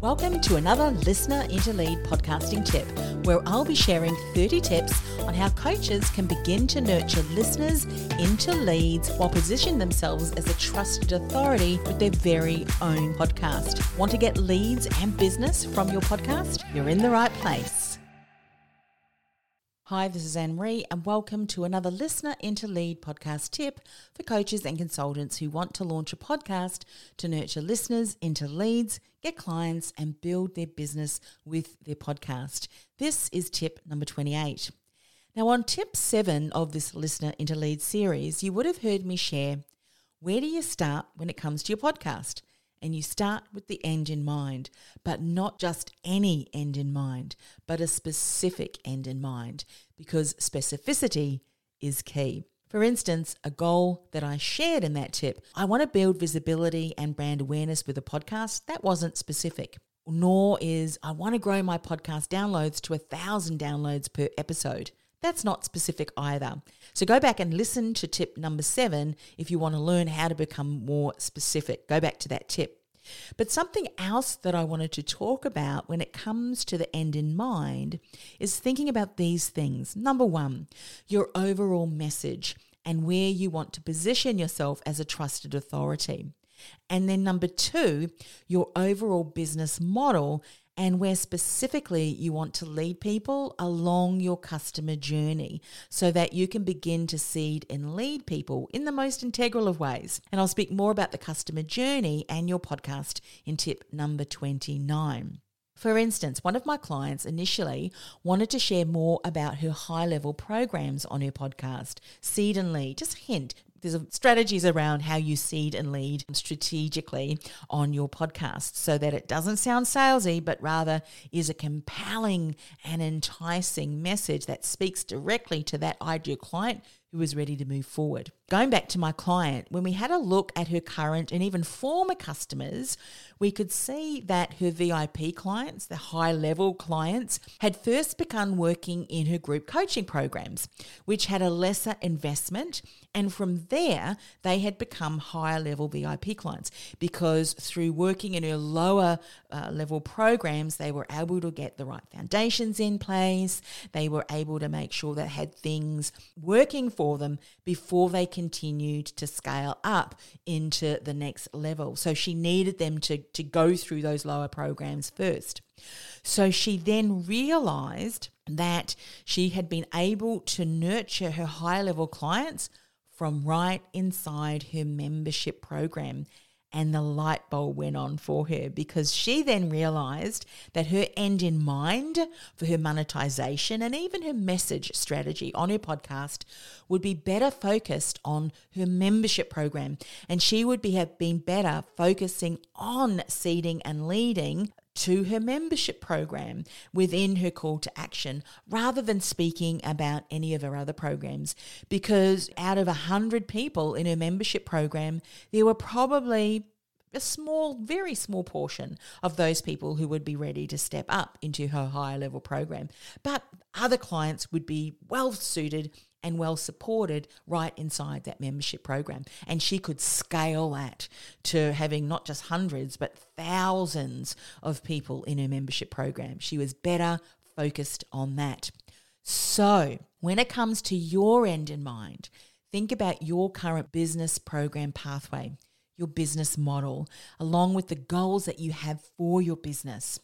Welcome to another Listener into Lead podcasting tip, where I'll be sharing 30 tips on how coaches can begin to nurture listeners into leads while positioning themselves as a trusted authority with their very own podcast. Want to get leads and business from your podcast? You're in the right place. Hi, this is Annemarie, and welcome to another Listener into Lead podcast tip for coaches and consultants who want to launch a podcast to nurture listeners into leads, get clients, and build their business with their podcast. This is tip number 28. Now, on tip seven of this Listener into Lead series, you would have heard me share where do you start when it comes to your podcast? And you start with the end in mind, but not just any end in mind, but a specific end in mind, because specificity is key. For instance, a goal that I shared in that tip I want to build visibility and brand awareness with a podcast that wasn't specific. Nor is I want to grow my podcast downloads to a thousand downloads per episode. That's not specific either. So go back and listen to tip number seven if you want to learn how to become more specific. Go back to that tip. But something else that I wanted to talk about when it comes to the end in mind is thinking about these things. Number one, your overall message and where you want to position yourself as a trusted authority. And then number two, your overall business model and where specifically you want to lead people along your customer journey so that you can begin to seed and lead people in the most integral of ways. And I'll speak more about the customer journey and your podcast in tip number 29. For instance, one of my clients initially wanted to share more about her high level programs on her podcast, Seed and Lead. Just hint, there's strategies around how you seed and lead strategically on your podcast so that it doesn't sound salesy, but rather is a compelling and enticing message that speaks directly to that ideal client who was ready to move forward. Going back to my client, when we had a look at her current and even former customers, we could see that her VIP clients, the high level clients, had first begun working in her group coaching programs, which had a lesser investment. And from there, they had become higher level VIP clients because through working in her lower uh, level programs, they were able to get the right foundations in place. They were able to make sure they had things working for them before they continued to scale up into the next level. So she needed them to, to go through those lower programs first. So she then realized that she had been able to nurture her high level clients from right inside her membership program and the light bulb went on for her because she then realized that her end in mind for her monetization and even her message strategy on her podcast would be better focused on her membership program. And she would be have been better focusing on seeding and leading to her membership program within her call to action rather than speaking about any of her other programs. Because out of a 100 people in her membership program, there were probably a small, very small portion of those people who would be ready to step up into her higher level program. But other clients would be well suited and well supported right inside that membership program. And she could scale that to having not just hundreds, but thousands of people in her membership program. She was better focused on that. So, when it comes to your end in mind, think about your current business program pathway, your business model, along with the goals that you have for your business.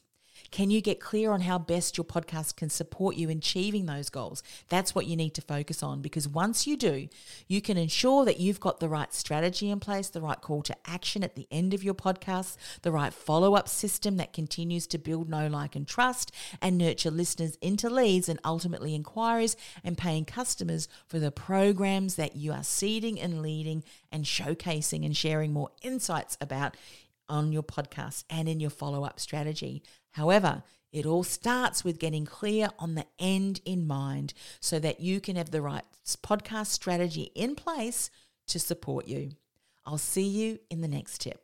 Can you get clear on how best your podcast can support you in achieving those goals? That's what you need to focus on because once you do, you can ensure that you've got the right strategy in place, the right call to action at the end of your podcast, the right follow up system that continues to build know, like, and trust and nurture listeners into leads and ultimately inquiries and paying customers for the programs that you are seeding and leading and showcasing and sharing more insights about on your podcast and in your follow up strategy. However, it all starts with getting clear on the end in mind so that you can have the right podcast strategy in place to support you. I'll see you in the next tip.